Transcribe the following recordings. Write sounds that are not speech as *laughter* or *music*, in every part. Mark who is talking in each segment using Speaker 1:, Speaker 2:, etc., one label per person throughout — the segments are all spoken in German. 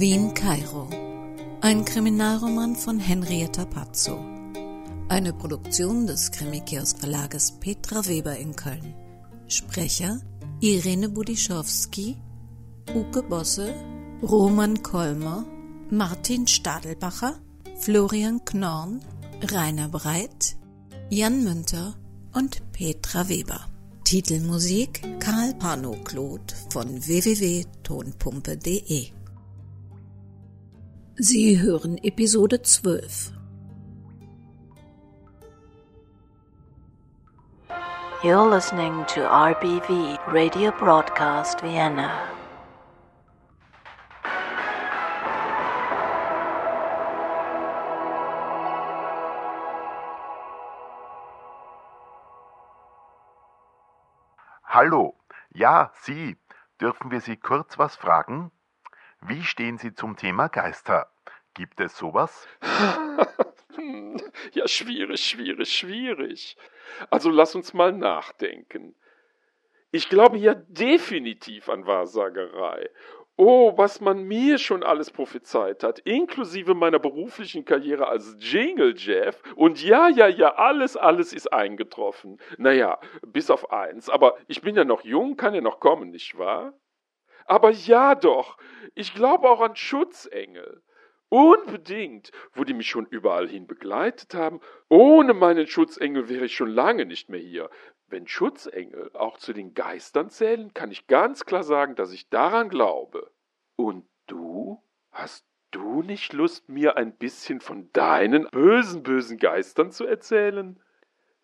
Speaker 1: Wien-Kairo. Ein Kriminalroman von Henrietta Pazzo. Eine Produktion des Krimikiosk Verlages Petra Weber in Köln. Sprecher Irene Budischowski, Uke Bosse, Roman Kolmer, Martin Stadelbacher, Florian Knorn, Rainer Breit, Jan Münter und Petra Weber. Titelmusik Karl Pano-Claude von www.tonpumpe.de Sie hören Episode 12.
Speaker 2: You're listening to RBV Radio Broadcast Vienna.
Speaker 3: Hallo, ja, Sie. Dürfen wir Sie kurz was fragen? Wie stehen Sie zum Thema Geister? Gibt es sowas? *laughs*
Speaker 4: ja, schwierig, schwierig, schwierig. Also lass uns mal nachdenken. Ich glaube ja definitiv an Wahrsagerei. Oh, was man mir schon alles prophezeit hat, inklusive meiner beruflichen Karriere als Jingle Jeff. Und ja, ja, ja, alles, alles ist eingetroffen. Naja, bis auf eins. Aber ich bin ja noch jung, kann ja noch kommen, nicht wahr? Aber ja doch, ich glaube auch an Schutzengel. Unbedingt, wo die mich schon überall hin begleitet haben. Ohne meinen Schutzengel wäre ich schon lange nicht mehr hier. Wenn Schutzengel auch zu den Geistern zählen, kann ich ganz klar sagen, dass ich daran glaube. Und du? Hast du nicht Lust, mir ein bisschen von deinen bösen, bösen Geistern zu erzählen?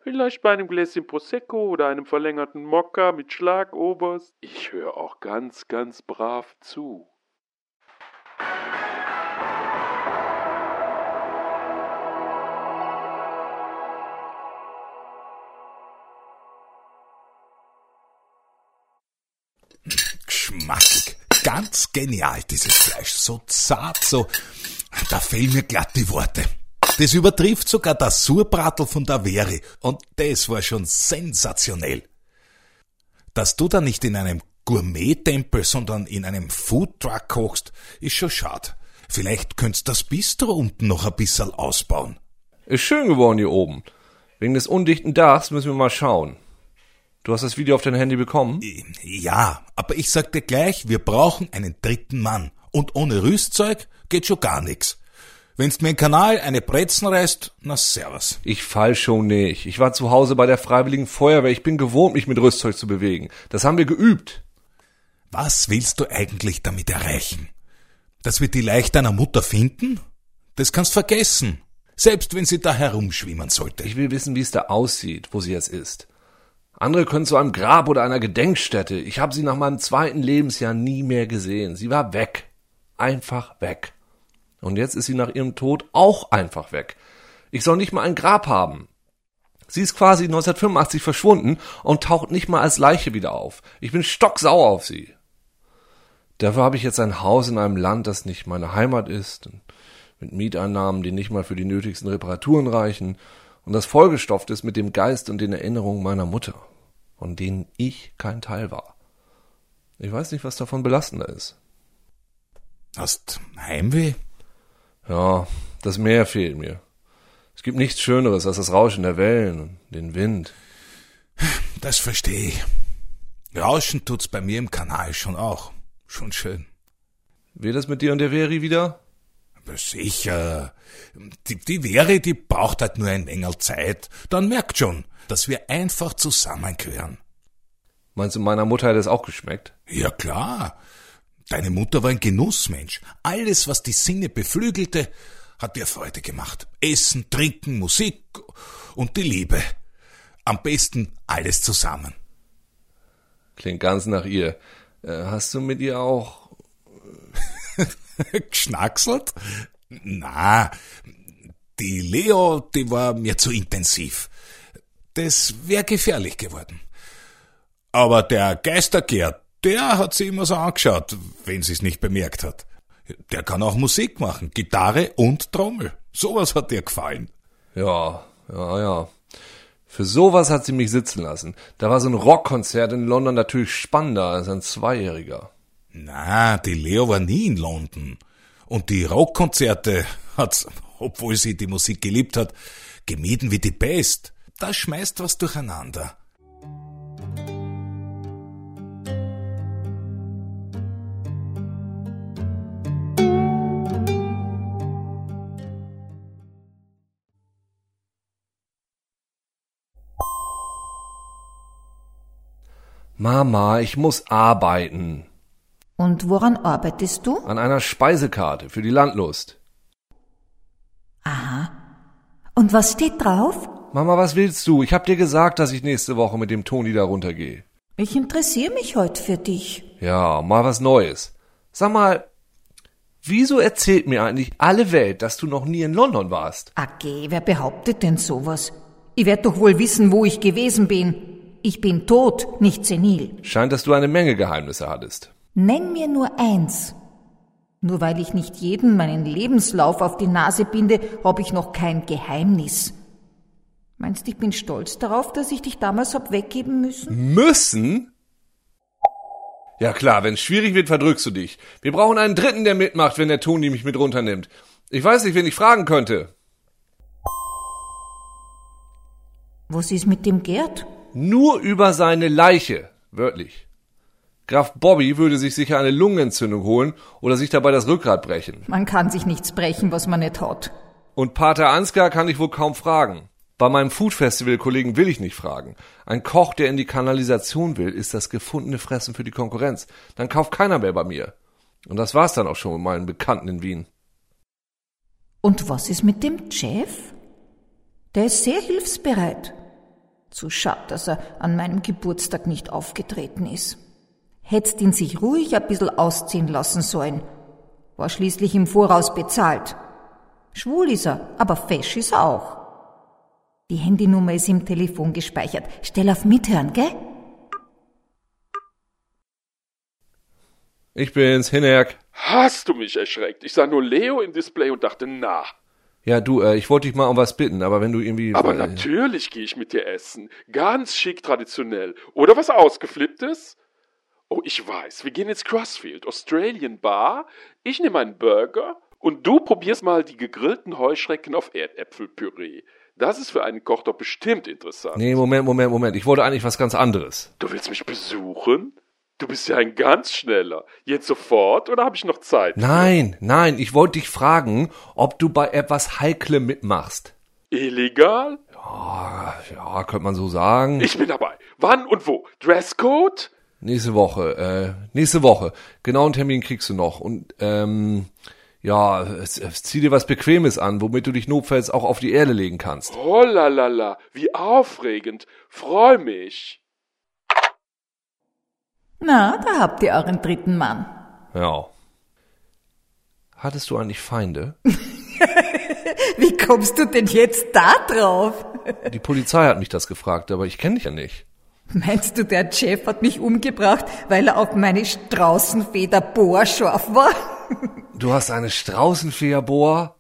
Speaker 4: Vielleicht bei einem Gläschen Prosecco oder einem verlängerten Mokka mit Schlagoberst. Ich höre auch ganz, ganz brav zu.
Speaker 5: Geschmackig. Ganz genial, dieses Fleisch. So zart, so. Da fehlen mir glatt die Worte. Das übertrifft sogar das Surbratel von der Veri. Und das war schon sensationell. Dass du da nicht in einem Gourmet-Tempel, sondern in einem Foodtruck kochst, ist schon schade. Vielleicht könntest das Bistro unten noch ein bisschen ausbauen.
Speaker 6: Ist schön geworden hier oben. Wegen des undichten Dachs müssen wir mal schauen. Du hast das Video auf dein Handy bekommen?
Speaker 5: Ja, aber ich sag dir gleich, wir brauchen einen dritten Mann. Und ohne Rüstzeug geht schon gar nix. Wenn's mir den Kanal eine Brezen reißt, na servus.
Speaker 6: Ich fall schon nicht. Ich war zu Hause bei der Freiwilligen Feuerwehr. Ich bin gewohnt, mich mit Rüstzeug zu bewegen. Das haben wir geübt.
Speaker 5: Was willst du eigentlich damit erreichen? Dass wir die leicht deiner Mutter finden? Das kannst vergessen. Selbst wenn sie da herumschwimmen sollte.
Speaker 6: Ich will wissen, wie es da aussieht, wo sie jetzt ist. Andere können zu einem Grab oder einer Gedenkstätte. Ich habe sie nach meinem zweiten Lebensjahr nie mehr gesehen. Sie war weg. Einfach weg. Und jetzt ist sie nach ihrem Tod auch einfach weg. Ich soll nicht mal ein Grab haben. Sie ist quasi 1985 verschwunden und taucht nicht mal als Leiche wieder auf. Ich bin stocksauer auf sie. Dafür habe ich jetzt ein Haus in einem Land, das nicht meine Heimat ist, mit Mieteinnahmen, die nicht mal für die nötigsten Reparaturen reichen, und das vollgestopft ist mit dem Geist und den Erinnerungen meiner Mutter von denen ich kein Teil war. Ich weiß nicht, was davon belastender ist.
Speaker 5: Hast Heimweh?
Speaker 6: Ja, das Meer fehlt mir. Es gibt nichts Schöneres als das Rauschen der Wellen und den Wind.
Speaker 5: Das verstehe ich. Rauschen tut's bei mir im Kanal schon auch. Schon schön.
Speaker 6: Wird das mit dir und der Veri wieder?
Speaker 5: Aber sicher. Die, die Veri, die braucht halt nur ein wenig Zeit. Dann merkt schon, dass wir einfach zusammengehören.
Speaker 6: Meinst du, meiner Mutter hat es auch geschmeckt?
Speaker 5: Ja klar. Deine Mutter war ein Genussmensch. Alles, was die Sinne beflügelte, hat ihr Freude gemacht. Essen, Trinken, Musik und die Liebe. Am besten alles zusammen.
Speaker 6: Klingt ganz nach ihr. Äh, hast du mit ihr auch *laughs*
Speaker 5: geschnackselt? Na, die Leo, die war mir zu intensiv. Das wäre gefährlich geworden. Aber der Geistergerd, der hat sie immer so angeschaut, wenn sie es nicht bemerkt hat. Der kann auch Musik machen, Gitarre und Trommel. Sowas hat ihr gefallen.
Speaker 6: Ja, ja, ja. Für sowas hat sie mich sitzen lassen. Da war so ein Rockkonzert in London natürlich spannender als ein Zweijähriger.
Speaker 5: Na, die Leo war nie in London. Und die Rockkonzerte hat's, obwohl sie die Musik geliebt hat, gemieden wie die Pest. Das schmeißt was durcheinander.
Speaker 6: Mama, ich muss arbeiten.
Speaker 1: Und woran arbeitest du?
Speaker 6: An einer Speisekarte für die Landlust.
Speaker 1: Aha. Und was steht drauf?
Speaker 6: Mama, was willst du? Ich hab dir gesagt, dass ich nächste Woche mit dem Toni da runtergehe.
Speaker 1: Ich interessiere mich heute für dich.
Speaker 6: Ja, mal was Neues. Sag mal, wieso erzählt mir eigentlich alle Welt, dass du noch nie in London warst?
Speaker 1: Okay, wer behauptet denn sowas? Ich werd doch wohl wissen, wo ich gewesen bin. Ich bin tot, nicht senil.
Speaker 6: Scheint, dass du eine Menge Geheimnisse hattest.
Speaker 1: Nenn mir nur eins. Nur weil ich nicht jeden meinen Lebenslauf auf die Nase binde, hab ich noch kein Geheimnis. Meinst ich bin stolz darauf, dass ich dich damals hab weggeben müssen?
Speaker 6: Müssen? Ja klar, wenn's schwierig wird, verdrückst du dich. Wir brauchen einen Dritten, der mitmacht, wenn der Toni mich mit runternimmt. Ich weiß nicht, wen ich fragen könnte.
Speaker 1: Was ist mit dem Gerd?
Speaker 6: Nur über seine Leiche, wörtlich. Graf Bobby würde sich sicher eine Lungenentzündung holen oder sich dabei das Rückgrat brechen.
Speaker 1: Man kann sich nichts brechen, was man nicht hat.
Speaker 6: Und Pater Ansgar kann ich wohl kaum fragen. Bei meinem Food Festival Kollegen will ich nicht fragen. Ein Koch, der in die Kanalisation will, ist das gefundene Fressen für die Konkurrenz. Dann kauft keiner mehr bei mir. Und das war's dann auch schon mit meinen Bekannten in Wien.
Speaker 1: Und was ist mit dem Jeff? Der ist sehr hilfsbereit. Zu schade, dass er an meinem Geburtstag nicht aufgetreten ist. Hättest ihn sich ruhig ein bisschen ausziehen lassen sollen. War schließlich im Voraus bezahlt. Schwul ist er, aber fesch ist er auch. Die Handynummer ist im Telefon gespeichert. Stell auf Mithören, gell?
Speaker 6: Ich bin's, Hinerk.
Speaker 4: Hast du mich erschreckt? Ich sah nur Leo im Display und dachte, na.
Speaker 6: Ja, du, äh, ich wollte dich mal um was bitten, aber wenn du irgendwie...
Speaker 4: Aber
Speaker 6: äh,
Speaker 4: natürlich gehe ich mit dir essen. Ganz schick traditionell. Oder was Ausgeflipptes? Oh, ich weiß. Wir gehen ins Crossfield, Australian Bar. Ich nehme einen Burger und du probierst mal die gegrillten Heuschrecken auf Erdäpfelpüree. Das ist für einen Koch doch bestimmt interessant.
Speaker 6: Nee, Moment, Moment, Moment. Ich wollte eigentlich was ganz anderes.
Speaker 4: Du willst mich besuchen? Du bist ja ein ganz schneller. Jetzt sofort oder habe ich noch Zeit?
Speaker 6: Nein, nein, ich wollte dich fragen, ob du bei etwas Heiklem mitmachst.
Speaker 4: Illegal?
Speaker 6: Ja, ja, könnte man so sagen.
Speaker 4: Ich bin dabei. Wann und wo? Dresscode?
Speaker 6: Nächste Woche, äh, nächste Woche. Genauen Termin kriegst du noch. Und, ähm, ja, zieh dir was Bequemes an, womit du dich notfalls auch auf die Erde legen kannst.
Speaker 4: Oh la la la, wie aufregend. Freu mich.
Speaker 1: Na, da habt ihr euren dritten Mann.
Speaker 6: Ja. Hattest du eigentlich Feinde? *laughs*
Speaker 1: Wie kommst du denn jetzt da drauf?
Speaker 6: Die Polizei hat mich das gefragt, aber ich kenne dich ja nicht.
Speaker 1: Meinst du, der Chef hat mich umgebracht, weil er auf meine Straußenfeder Bohr scharf war?
Speaker 6: Du hast eine Straußenfederbohr?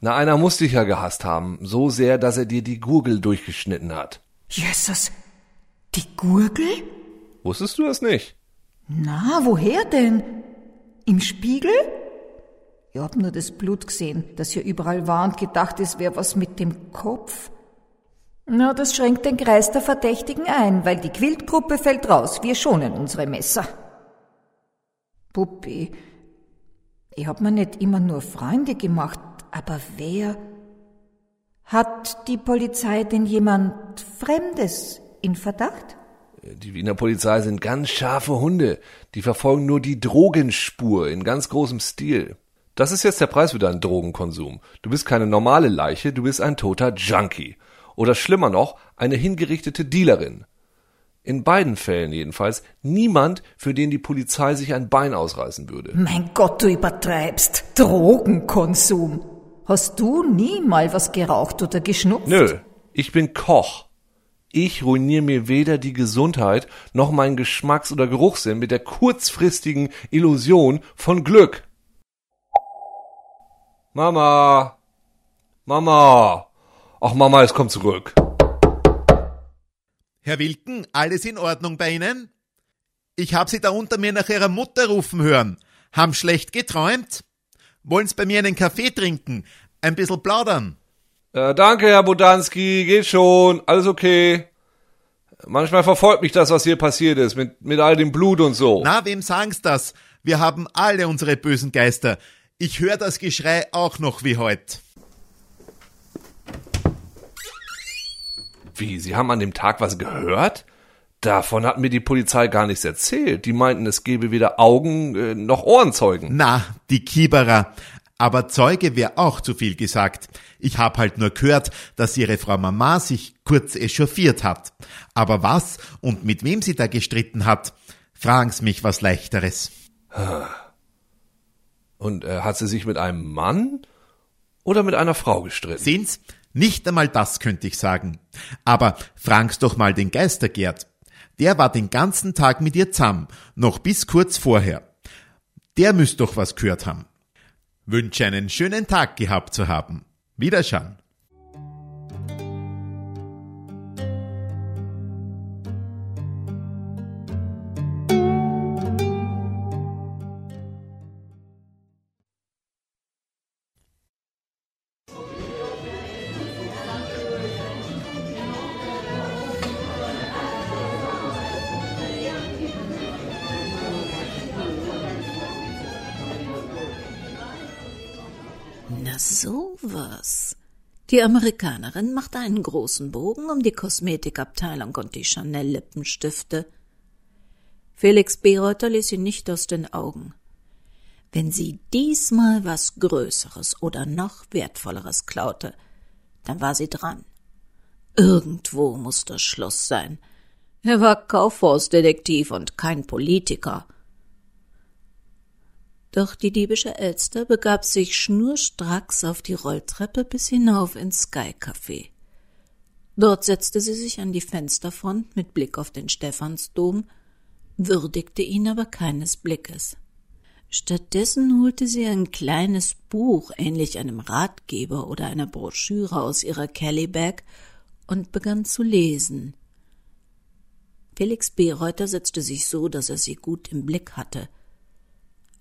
Speaker 6: Na, einer muss dich ja gehasst haben, so sehr, dass er dir die Gurgel durchgeschnitten hat.
Speaker 1: Jesus, die Gurgel?
Speaker 6: Wusstest du das nicht?
Speaker 1: Na, woher denn? Im Spiegel? Ich hab nur das Blut gesehen, das hier überall war und gedacht, es wäre was mit dem Kopf. Na, das schränkt den Kreis der Verdächtigen ein, weil die Quiltgruppe fällt raus. Wir schonen unsere Messer. Puppi, ich hab mir nicht immer nur Freunde gemacht, aber wer? Hat die Polizei denn jemand Fremdes in Verdacht?
Speaker 6: Die Wiener Polizei sind ganz scharfe Hunde. Die verfolgen nur die Drogenspur in ganz großem Stil. Das ist jetzt der Preis für deinen Drogenkonsum. Du bist keine normale Leiche, du bist ein toter Junkie. Oder schlimmer noch, eine hingerichtete Dealerin. In beiden Fällen jedenfalls niemand, für den die Polizei sich ein Bein ausreißen würde.
Speaker 1: Mein Gott, du übertreibst. Drogenkonsum. Hast du nie mal was geraucht oder geschnupft?
Speaker 6: Nö, ich bin Koch. Ich ruiniere mir weder die Gesundheit noch meinen Geschmacks- oder Geruchssinn mit der kurzfristigen Illusion von Glück. Mama! Mama! Ach Mama, es kommt zurück.
Speaker 7: Herr Wilken, alles in Ordnung bei Ihnen? Ich habe Sie da unter mir nach Ihrer Mutter rufen hören. Haben schlecht geträumt? Wollen's bei mir einen Kaffee trinken? Ein bisschen plaudern?
Speaker 6: Äh, danke, Herr Bodanski, geht schon, alles okay. Manchmal verfolgt mich das, was hier passiert ist, mit, mit all dem Blut und so.
Speaker 7: Na, wem sagen's das? Wir haben alle unsere bösen Geister. Ich höre das Geschrei auch noch wie heut.
Speaker 6: Wie, Sie haben an dem Tag was gehört? Davon hat mir die Polizei gar nichts erzählt. Die meinten, es gebe weder Augen äh, noch Ohrenzeugen.
Speaker 7: Na, die Kieberer. Aber Zeuge wäre auch zu viel gesagt. Ich hab halt nur gehört, dass ihre Frau Mama sich kurz echauffiert hat. Aber was und mit wem sie da gestritten hat, fragen's mich was leichteres. *sighs*
Speaker 6: Und äh, hat sie sich mit einem Mann oder mit einer Frau gestritten?
Speaker 7: Sehen's? Nicht einmal das könnte ich sagen. Aber fragen's doch mal den Geistergerd. Der war den ganzen Tag mit ihr zusammen, noch bis kurz vorher. Der müsst doch was gehört haben. Wünsche einen schönen Tag gehabt zu haben. Wiederschauen.
Speaker 2: Sowas. Die Amerikanerin machte einen großen Bogen um die Kosmetikabteilung und die Chanel-Lippenstifte. Felix Bereuter ließ sie nicht aus den Augen. Wenn sie diesmal was Größeres oder noch Wertvolleres klaute, dann war sie dran. Irgendwo musste Schluss sein. Er war Kaufhausdetektiv und kein Politiker. Doch die diebische Elster begab sich schnurstracks auf die Rolltreppe bis hinauf ins Sky Café. Dort setzte sie sich an die Fensterfront mit Blick auf den Stephansdom, würdigte ihn aber keines Blickes. Stattdessen holte sie ein kleines Buch, ähnlich einem Ratgeber oder einer Broschüre aus ihrer Kellybag, und begann zu lesen. Felix Bereuter setzte sich so, dass er sie gut im Blick hatte.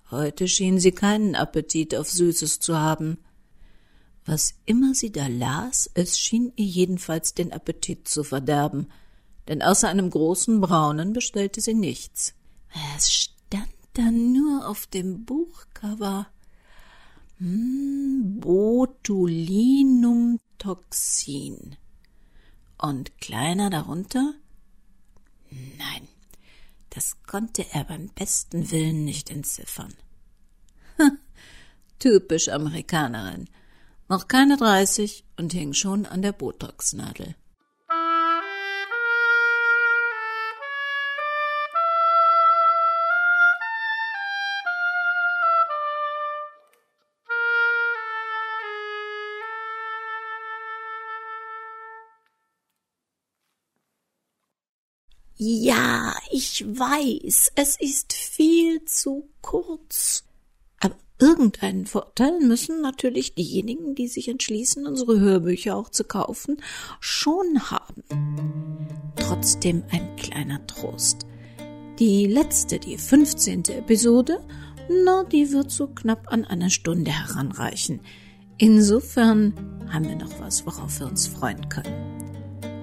Speaker 2: Heute schien sie keinen Appetit auf Süßes zu haben. Was immer sie da las, es schien ihr jedenfalls den Appetit zu verderben, denn außer einem großen Braunen bestellte sie nichts. Es stand da nur auf dem Buchcover hm, Botulinumtoxin. Und kleiner darunter? Nein, das konnte er beim besten Willen nicht entziffern. *laughs* Typisch Amerikanerin. Noch keine dreißig und hing schon an der Botoxnadel. Ja, ich weiß, es ist viel zu kurz. Aber irgendeinen Vorteil müssen natürlich diejenigen, die sich entschließen, unsere Hörbücher auch zu kaufen, schon haben. Trotzdem ein kleiner Trost. Die letzte, die fünfzehnte Episode, na, die wird so knapp an einer Stunde heranreichen. Insofern haben wir noch was, worauf wir uns freuen können.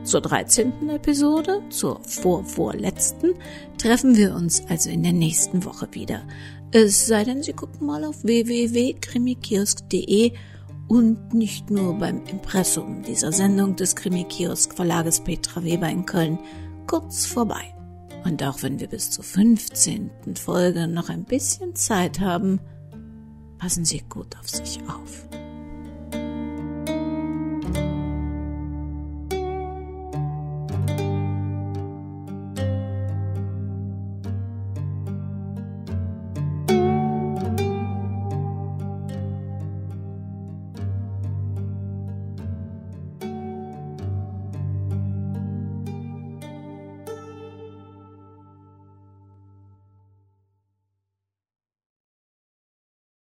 Speaker 2: Zur 13. Episode, zur vorvorletzten, treffen wir uns also in der nächsten Woche wieder. Es sei denn, Sie gucken mal auf www.krimikiosk.de und nicht nur beim Impressum dieser Sendung des Krimikiosk Verlages Petra Weber in Köln kurz vorbei. Und auch wenn wir bis zur 15. Folge noch ein bisschen Zeit haben, passen Sie gut auf sich auf.